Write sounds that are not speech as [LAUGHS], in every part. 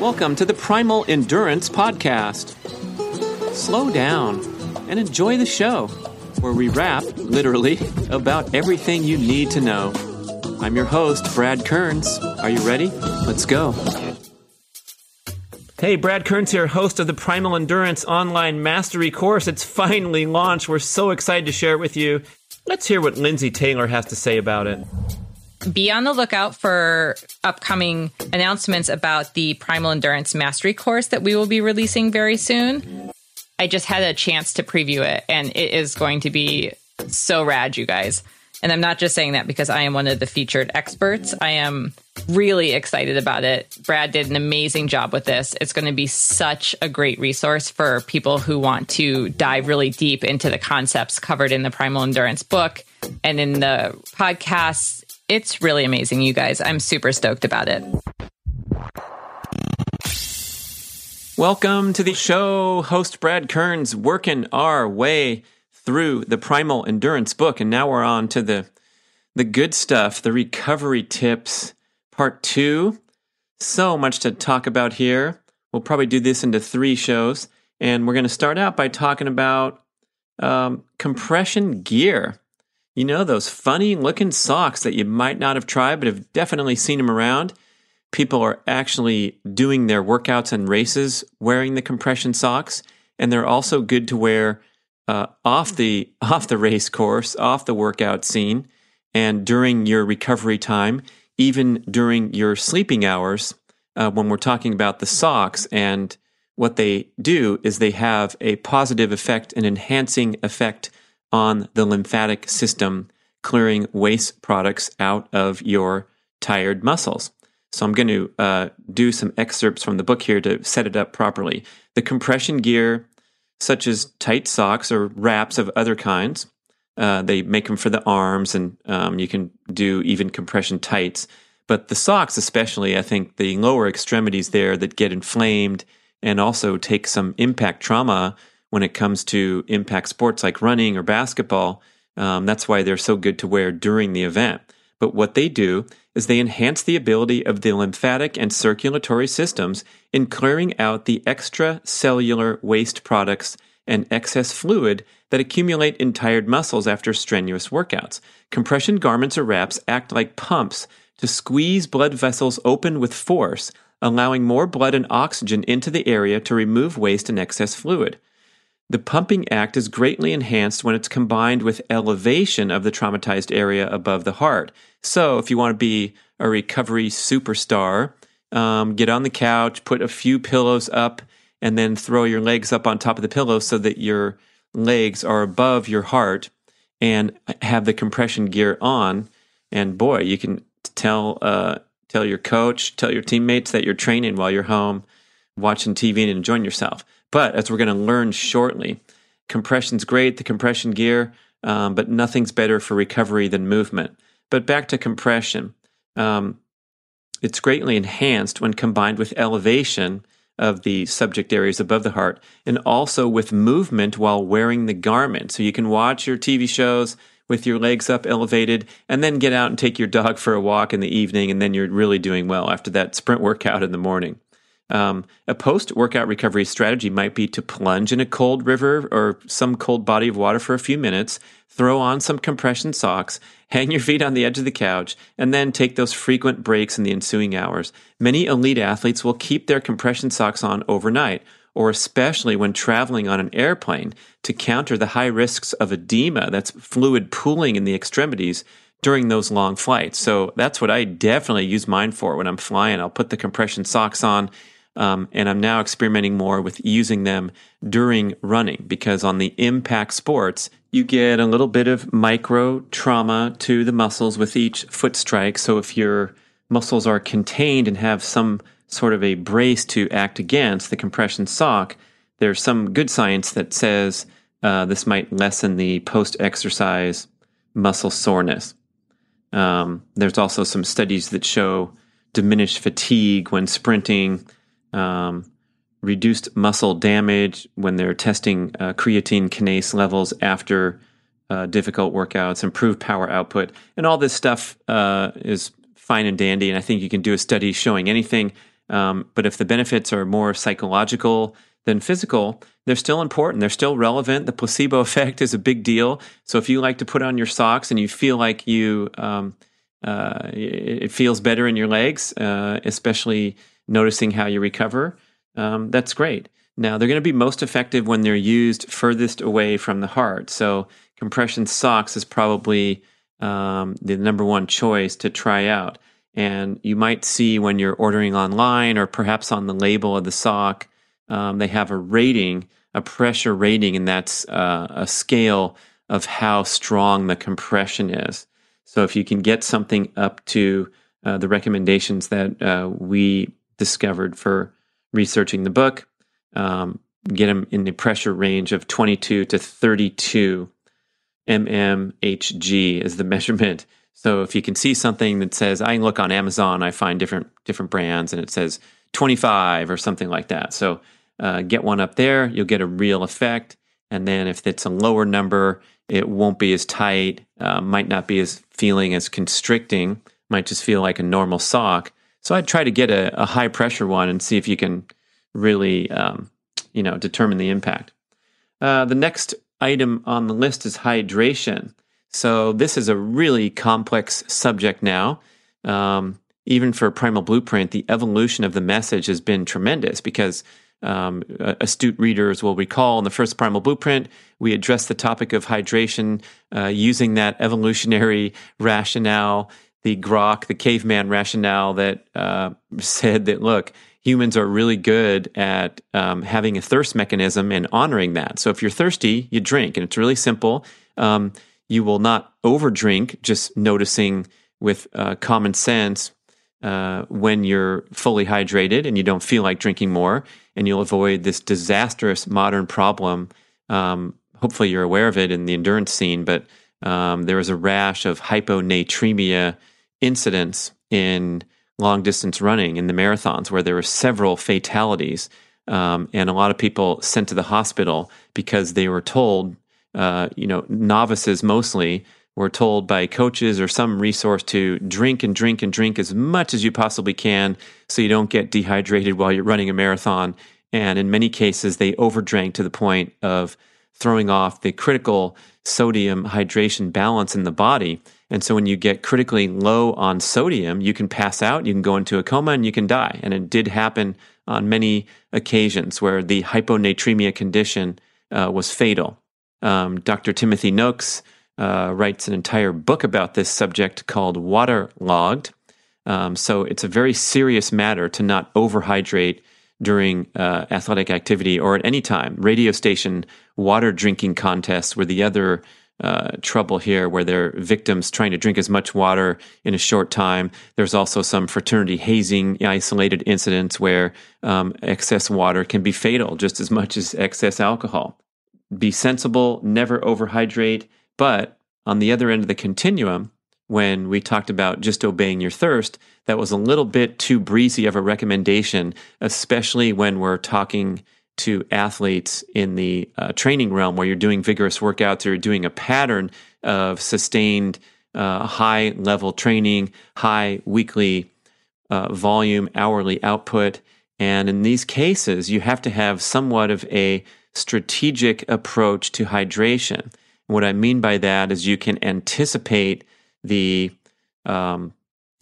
Welcome to the Primal Endurance Podcast. Slow down and enjoy the show, where we rap, literally, about everything you need to know. I'm your host, Brad Kearns. Are you ready? Let's go. Hey, Brad Kearns here, host of the Primal Endurance Online Mastery course. It's finally launched. We're so excited to share it with you. Let's hear what Lindsay Taylor has to say about it be on the lookout for upcoming announcements about the Primal Endurance Mastery course that we will be releasing very soon. I just had a chance to preview it, and it is going to be so rad, you guys. And I'm not just saying that because I am one of the featured experts. I am really excited about it. Brad did an amazing job with this. It's going to be such a great resource for people who want to dive really deep into the concepts covered in the Primal Endurance book and in the podcast it's really amazing, you guys. I'm super stoked about it. Welcome to the show. Host Brad Kearns working our way through the Primal Endurance book. And now we're on to the, the good stuff, the recovery tips, part two. So much to talk about here. We'll probably do this into three shows. And we're going to start out by talking about um, compression gear. You know, those funny looking socks that you might not have tried, but have definitely seen them around. People are actually doing their workouts and races wearing the compression socks, and they're also good to wear uh, off the [LAUGHS] off the race course, off the workout scene, and during your recovery time, even during your sleeping hours. Uh, when we're talking about the socks and what they do is they have a positive effect, an enhancing effect on the lymphatic system, clearing waste products out of your tired muscles. So I'm going to uh, do some excerpts from the book here to set it up properly. The compression gear, such as tight socks or wraps of other kinds, uh, they make them for the arms, and um, you can do even compression tights. But the socks, especially, I think the lower extremities there that get inflamed and also take some impact trauma when it comes to impact sports like running or basketball. Um, that's why they're so good to wear during the event. But what they do is they enhance the ability of the lymphatic and circulatory systems in clearing out the extracellular waste products and excess fluid that accumulate in tired muscles after strenuous workouts. Compression garments or wraps act like pumps to squeeze blood vessels open with force, allowing more blood and oxygen into the area to remove waste and excess fluid. The pumping act is greatly enhanced when it's combined with elevation of the traumatized area above the heart. So, if you want to be a recovery superstar, um, get on the couch, put a few pillows up, and then throw your legs up on top of the pillow so that your legs are above your heart and have the compression gear on. And boy, you can tell uh, tell your coach, tell your teammates that you're training while you're home watching TV and enjoying yourself. But as we're going to learn shortly, compression's great, the compression gear, um, but nothing's better for recovery than movement. But back to compression, um, it's greatly enhanced when combined with elevation of the subject areas above the heart and also with movement while wearing the garment. So you can watch your TV shows with your legs up elevated and then get out and take your dog for a walk in the evening and then you're really doing well after that sprint workout in the morning. Um, a post workout recovery strategy might be to plunge in a cold river or some cold body of water for a few minutes, throw on some compression socks, hang your feet on the edge of the couch, and then take those frequent breaks in the ensuing hours. Many elite athletes will keep their compression socks on overnight, or especially when traveling on an airplane to counter the high risks of edema that's fluid pooling in the extremities during those long flights. So that's what I definitely use mine for when I'm flying. I'll put the compression socks on um, and I'm now experimenting more with using them during running because on the impact sports, you get a little bit of micro trauma to the muscles with each foot strike. So if your muscles are contained and have some sort of a brace to act against the compression sock, there's some good science that says uh, this might lessen the post exercise muscle soreness. Um, there's also some studies that show diminished fatigue when sprinting um, reduced muscle damage when they're testing uh, creatine kinase levels after uh, difficult workouts, improved power output, and all this stuff uh, is fine and dandy. And I think you can do a study showing anything Um, but if the benefits are more psychological than physical, they're still important. They're still relevant. The placebo [LAUGHS] effect is a big deal. So if you like to put on your socks and you feel like you, um, uh, it feels better in your legs, uh, especially noticing how you recover, um, that's great. Now, they're going to be most effective when they're used furthest away from the heart. So, compression socks is probably um, the number one choice to try out. And you might see when you're ordering online or perhaps on the label of the sock, um, they have a rating, a pressure rating, and that's uh, a scale of how strong the compression is. So, if you can get something up to uh, the recommendations that uh, we discovered for researching the book, um, get them in the pressure range of 22 to 32 mmHg is the [LAUGHS] measurement. So if you can see something that says, I look on Amazon, I find different different brands, and it says 25 or something like that. So uh, get one up there, you'll get a real effect. And then if it's a lower number, it won't be as tight, uh, might not be as feeling as constricting, might just feel like a normal sock. So I'd try to get a, a high pressure one and see if you can really, um, you know, determine the impact. Uh, the next item on the list is hydration. So this is a really complex subject now. Um, even for Primal Blueprint, the evolution of the message has been tremendous because um, astute readers will recall in the first Primal Blueprint, we addressed the topic of hydration uh, using that evolutionary [LAUGHS] rationale, the grok, the caveman rationale that uh, said that, look, humans are really good at um, having a thirst mechanism and honoring that. So if you're thirsty, you drink, and it's really simple. Um, you will not overdrink, just noticing with uh, common sense uh, when you're fully hydrated and you don't feel like drinking more, and you'll avoid this disastrous modern problem. Um, hopefully, you're aware of it in the endurance scene, but um, there was a rash of hyponatremia incidents in long distance running in the marathons where there were several fatalities um, and a lot of people sent to the hospital because they were told, uh, you know, novices mostly were told by coaches or some resource to drink and drink and drink as much as you possibly can so you don't get dehydrated while you're running a marathon. And in many cases, they overdrank to the point of throwing off the critical sodium hydration balance in the body. And so when you get critically low on sodium, you can pass out, you can go into a coma, and you can die. And it did happen on many occasions where the hyponatremia condition uh, was fatal. Um, Dr. Timothy Noakes uh, writes an entire book about this subject called Waterlogged. Um, so it's a very serious matter to not overhydrate during uh, athletic activity or at any time. Radio station water drinking contests were the other uh, trouble here, where they're victims trying to drink as much water in a short time. There's also some fraternity hazing isolated incidents where um, excess water can be fatal just as much as excess alcohol. Be sensible, never overhydrate. But on the other end of the continuum, when we talked about just obeying your thirst, that was a little bit too breezy of a recommendation, especially when we're talking to athletes in the uh, training realm where you're doing vigorous workouts or you're doing a pattern of sustained uh, high level training, high weekly uh, volume, hourly output. And in these cases, you have to have somewhat of a strategic approach to hydration. what I mean by that is you can anticipate the um,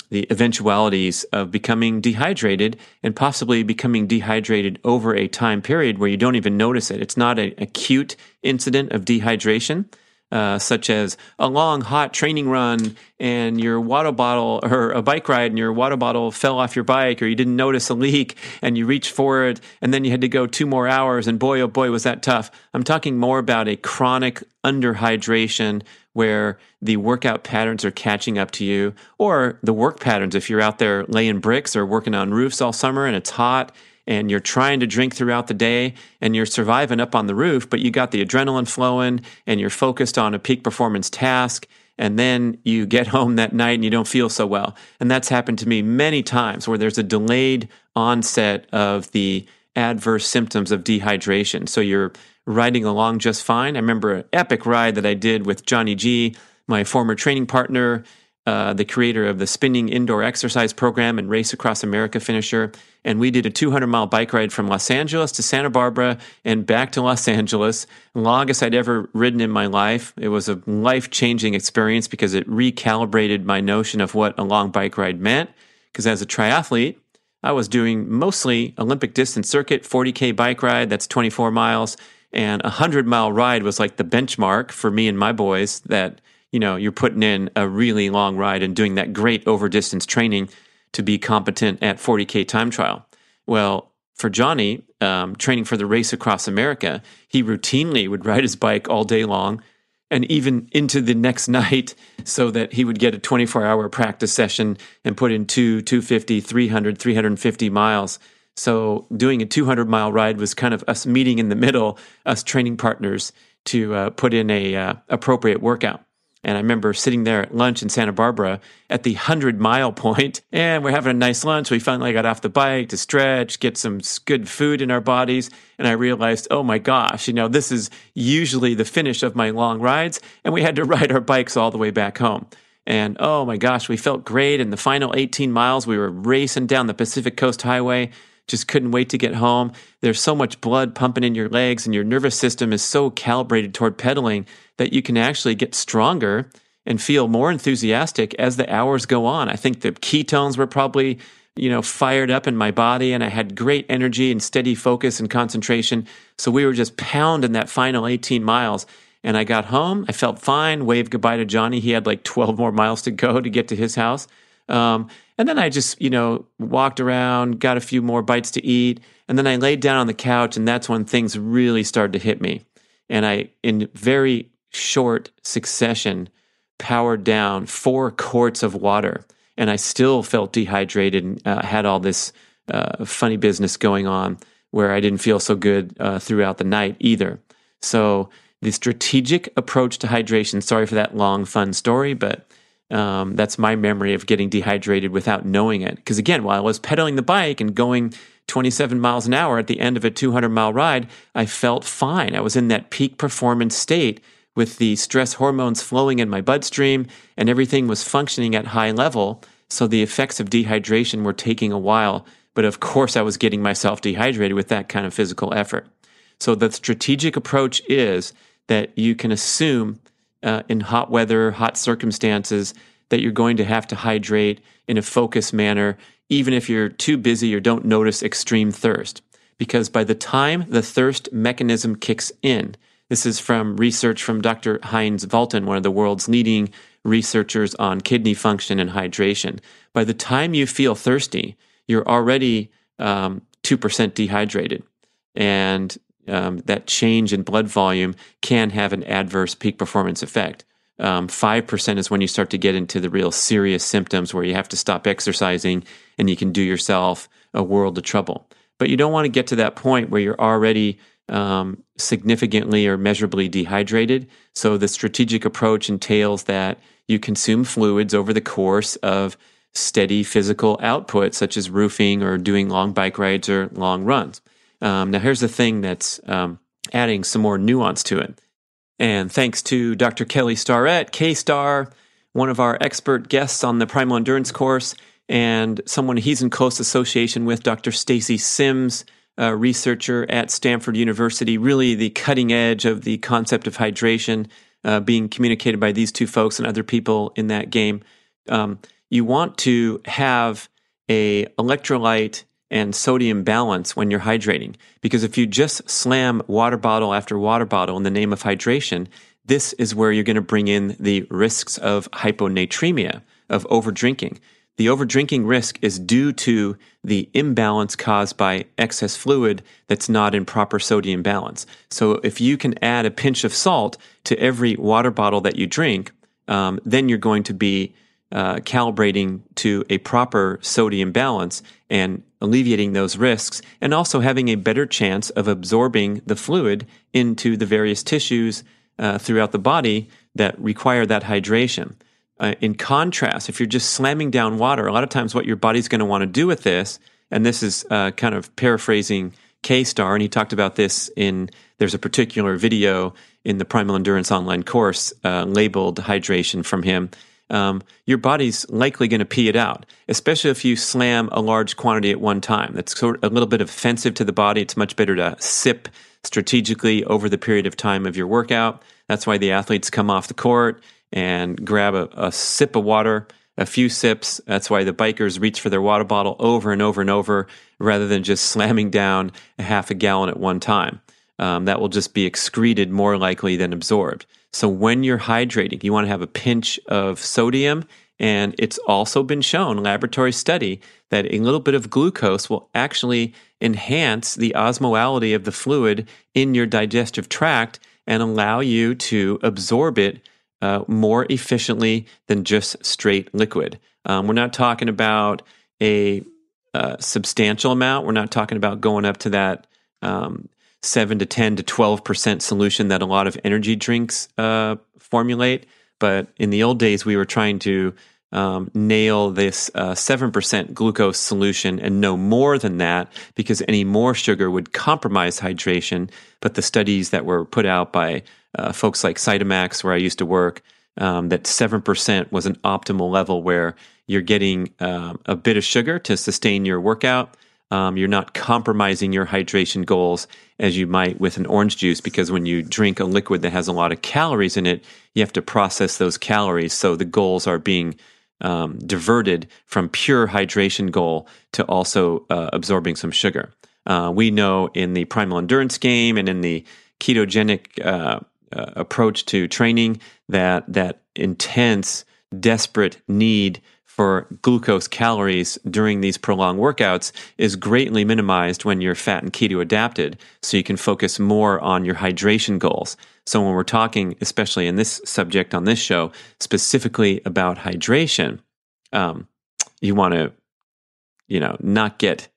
the eventualities of becoming dehydrated and possibly becoming dehydrated over a time period where you don't even notice it. It's not an acute incident of dehydration. Uh, such as a long hot training run and your water bottle or a bike ride and your water bottle fell off your bike or you didn't notice a leak and you reached for it and then you had to go two more hours and boy oh boy was that tough. I'm talking more about a chronic underhydration where the workout patterns are catching up to you, or the work patterns. If you're out there laying bricks or working on roofs all summer and it's hot and you're trying to drink throughout the day and you're surviving up on the roof, but you got the adrenaline flowing and you're focused on a peak performance task. And then you get [LAUGHS] home that night and you don't feel so well. And that's happened to me many times where there's a delayed onset of the adverse symptoms of dehydration. So you're riding along just fine. I remember an epic ride that I did with Johnny G, my former training partner. Uh, the creator of the Spinning Indoor Exercise Program and Race Across America finisher. And we did a 200 mile bike ride from Los Angeles to Santa Barbara and back to Los Angeles. Longest I'd ever ridden in my life. It was a life changing experience because it recalibrated my notion of what a long bike ride meant. Because as a triathlete, I was doing mostly Olympic distance circuit, 40K bike ride, that's 24 miles. And a 100 mile ride was like the benchmark for me and my boys that you know you're putting in a really long ride and doing that great over distance training to be competent at 40k time trial. Well for johnny um, training for the race across america he routinely would ride his bike all day long and even into the next [LAUGHS] night so that he would get a 24 hour practice session and put in two 250 300 350 miles. So doing a 200 mile ride was kind of us meeting in the middle us training partners to uh, put in a uh, appropriate workout and I remember sitting there at lunch in Santa Barbara at the 100 mile point, [LAUGHS] and we're having a nice lunch. We finally got off the bike to stretch, get some good food in our bodies. And I realized, oh my gosh, you know, this is usually the finish of my long rides. And we had to [LAUGHS] ride our bikes all the way back home. And oh my gosh, we felt great. In the final 18 miles, we were racing down the Pacific Coast Highway just couldn't wait to get home. There's so much blood pumping in your legs, and your nervous system is so calibrated toward pedaling that you can actually get stronger and feel more enthusiastic as the hours go on. I think the ketones were probably, you know, fired up in my body and I had great energy and steady focus and concentration. So we were just pounding that final 18 miles. And I got home. I felt fine, waved goodbye to Johnny. He had like 12 more miles to go to get to his house. Um, and then I just, you know, walked around, got a few more bites to eat. And then I laid down on the couch. And that's when things really started to hit me. And I, in very short succession powered down four quarts of water, and I still felt dehydrated and uh, had all this uh, funny business going on where I didn't feel so good uh, throughout the night either. So, the strategic approach to hydration, sorry for that long, fun story, but um, that's my memory of getting dehydrated without knowing it. Because again, while I was pedaling the bike and going 27 miles an hour at the end of a 200 mile ride, I felt fine. I was in that peak performance state with the stress hormones flowing in my bloodstream and everything was functioning at high level. So the effects of dehydration were taking a while. But of course, I was getting myself dehydrated with that kind of physical effort. So the strategic approach is that you can assume uh, in hot weather, hot circumstances, that you're going to have to hydrate in a focused manner, even if you're too busy or don't notice extreme thirst. Because by the time the thirst mechanism kicks in, this is from research from Dr. Heinz Valtin, one of the world's leading researchers on kidney function and hydration. By the time you feel thirsty, you're already um, 2% dehydrated. And um, that change in blood volume can have an adverse peak performance effect. Um, 5% is when you start to get into the real serious symptoms where you have to stop exercising and you can do yourself a world of trouble. But you don't want to get to that point where you're already um, significantly or measurably dehydrated. So the strategic approach entails that you consume fluids over the course of steady physical output, such as roofing or doing long bike rides or long runs. Um, now, here's the thing that's um, adding some more nuance to it. And thanks to Dr. Kelly Starrett, K Star, one of our expert guests on the Primal Endurance course, and someone he's in close association with, Dr. Stacy Sims, uh, researcher at Stanford University, really the cutting edge of the concept of hydration uh, being communicated by these two folks and other people in that game. Um, you want to have a electrolyte and sodium balance when you're hydrating because if you just slam water bottle after water bottle in the name of hydration this is where you're going to bring in the risks of hyponatremia of overdrinking. the overdrinking risk is due to the imbalance caused by excess fluid that's not in proper sodium balance. So if you can add a pinch of salt to every water bottle that you drink, um, then you're going to be uh, calibrating to a proper sodium balance and alleviating those risks, and also having a better chance of absorbing the fluid into the various tissues uh, throughout the body that require that hydration. Uh, in contrast, if you're just slamming down water, a lot of times what your body's going to want to do with this, and this is uh, kind of paraphrasing K Star, and he talked about this in there's a particular video in the Primal Endurance online course uh, labeled hydration from him. Um, your body's likely going to pee it out, especially if you slam a large quantity at one time. That's sort of a little bit offensive to the body. It's much better to sip strategically over the period of time of your workout. That's why the athletes come off the court and grab a, a sip of water, a few sips. That's why the bikers reach for their water bottle over and over and over rather than just slamming down a half a gallon at one time. Um, that will just be excreted more likely than absorbed. So when you're hydrating, you want to have a pinch of sodium. And it's also been shown, laboratory study, that a little bit of glucose will actually enhance the osmolality of the fluid in your digestive tract and allow you to absorb it uh, more efficiently than just straight liquid. Um, we're not talking about a, uh, substantial amount. We're not talking about going up to that um, 7 to 10 to 12% solution that a lot of energy drinks uh, formulate. But in the old days, we were trying to um, nail this uh, 7% glucose solution and no more than that because any more sugar would compromise hydration. But the studies that were put out by uh, folks like Cytomax, where I used to work, um, that 7% was an optimal level where you're getting um, a bit of sugar to sustain your workout um, you're not compromising your hydration goals as you might with an orange juice because when you drink a liquid that has a lot of calories in it, you have to process those calories. So the goals are being um, diverted from pure hydration goal to also uh, absorbing some sugar. Uh, we know in the primal endurance game and in the ketogenic uh, uh approach to training that that intense, desperate need for glucose calories during these prolonged workouts is greatly minimized when you're fat and keto adapted. So you can focus more on your hydration goals. So when we're talking, especially in this subject on this show, specifically about hydration, um, you want to, you know, not get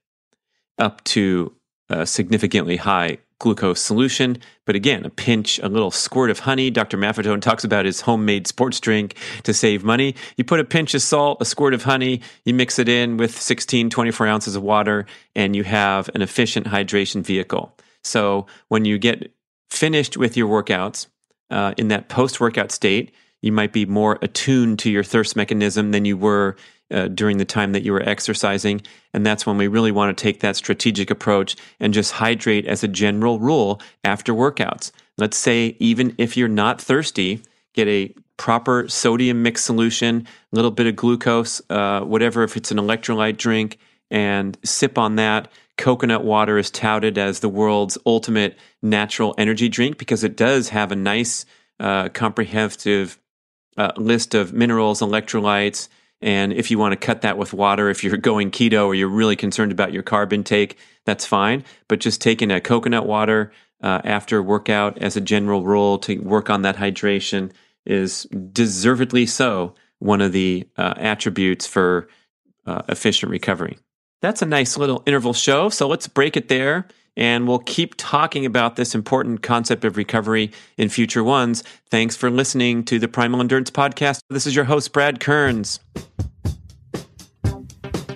up to a significantly high glucose solution. But again, a pinch, a little squirt of honey. Dr. Maffetone talks about his homemade sports drink to save money. You put a pinch of salt, a squirt of honey, you mix it in with 16, 24 ounces of water, and you have an efficient hydration vehicle. So when you get finished with your workouts uh, in that post workout state, you might be more attuned to your thirst mechanism than you were uh, during the time that you were exercising. And that's when we really want to take that strategic approach and just hydrate as a general rule after workouts. Let's say, even if you're not thirsty, get a proper sodium mix solution, a little bit of glucose, uh, whatever, if it's an electrolyte drink, and sip on that. Coconut water is touted as the world's ultimate natural energy drink because it does have a nice, uh, comprehensive uh, list of minerals, electrolytes, and if you want to cut that with water, if you're going keto or you're really concerned about your carb intake, that's fine. But just taking a coconut water uh, after workout as a general rule to work on that hydration is deservedly so one of the uh, attributes for uh, efficient recovery. That's a nice little interval show. So let's break it there. And we'll keep talking about this important concept of recovery in future ones. Thanks for listening to the Primal Endurance Podcast. This is your host, Brad Kearns.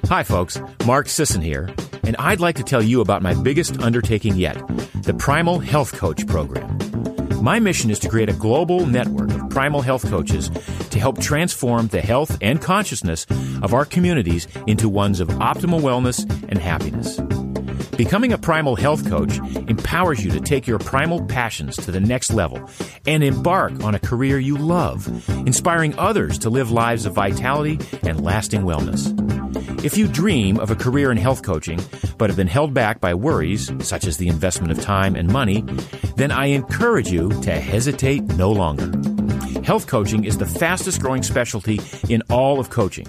Hi, folks. Mark Sisson here, and I'd like to tell you about my biggest undertaking yet the Primal Health Coach Program. My mission is to create a global network of primal health coaches to help transform the health and consciousness of our communities into ones of optimal wellness and happiness. Becoming a primal health coach empowers you to take your primal passions to the next level and embark on a career you love, inspiring others to live lives of vitality and lasting wellness. If you dream of a career in health coaching, but have been held back by worries, such as the investment of time and money, then I encourage you to hesitate no longer. Health coaching is the fastest growing specialty in all of coaching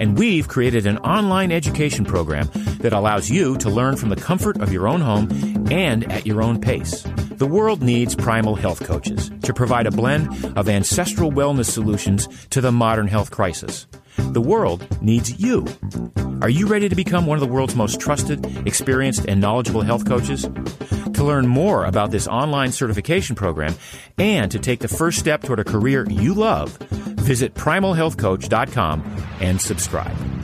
and we've created an online education program that allows you to learn from the comfort of your own home and at your own pace. The world needs primal health coaches to provide a blend of ancestral wellness solutions to the modern health crisis. The world needs you. Are you ready to become one of the world's most trusted, experienced, and knowledgeable health coaches? To learn more about this online certification program and to take the first step toward a career you love, visit primalhealthcoach.com and subscribe.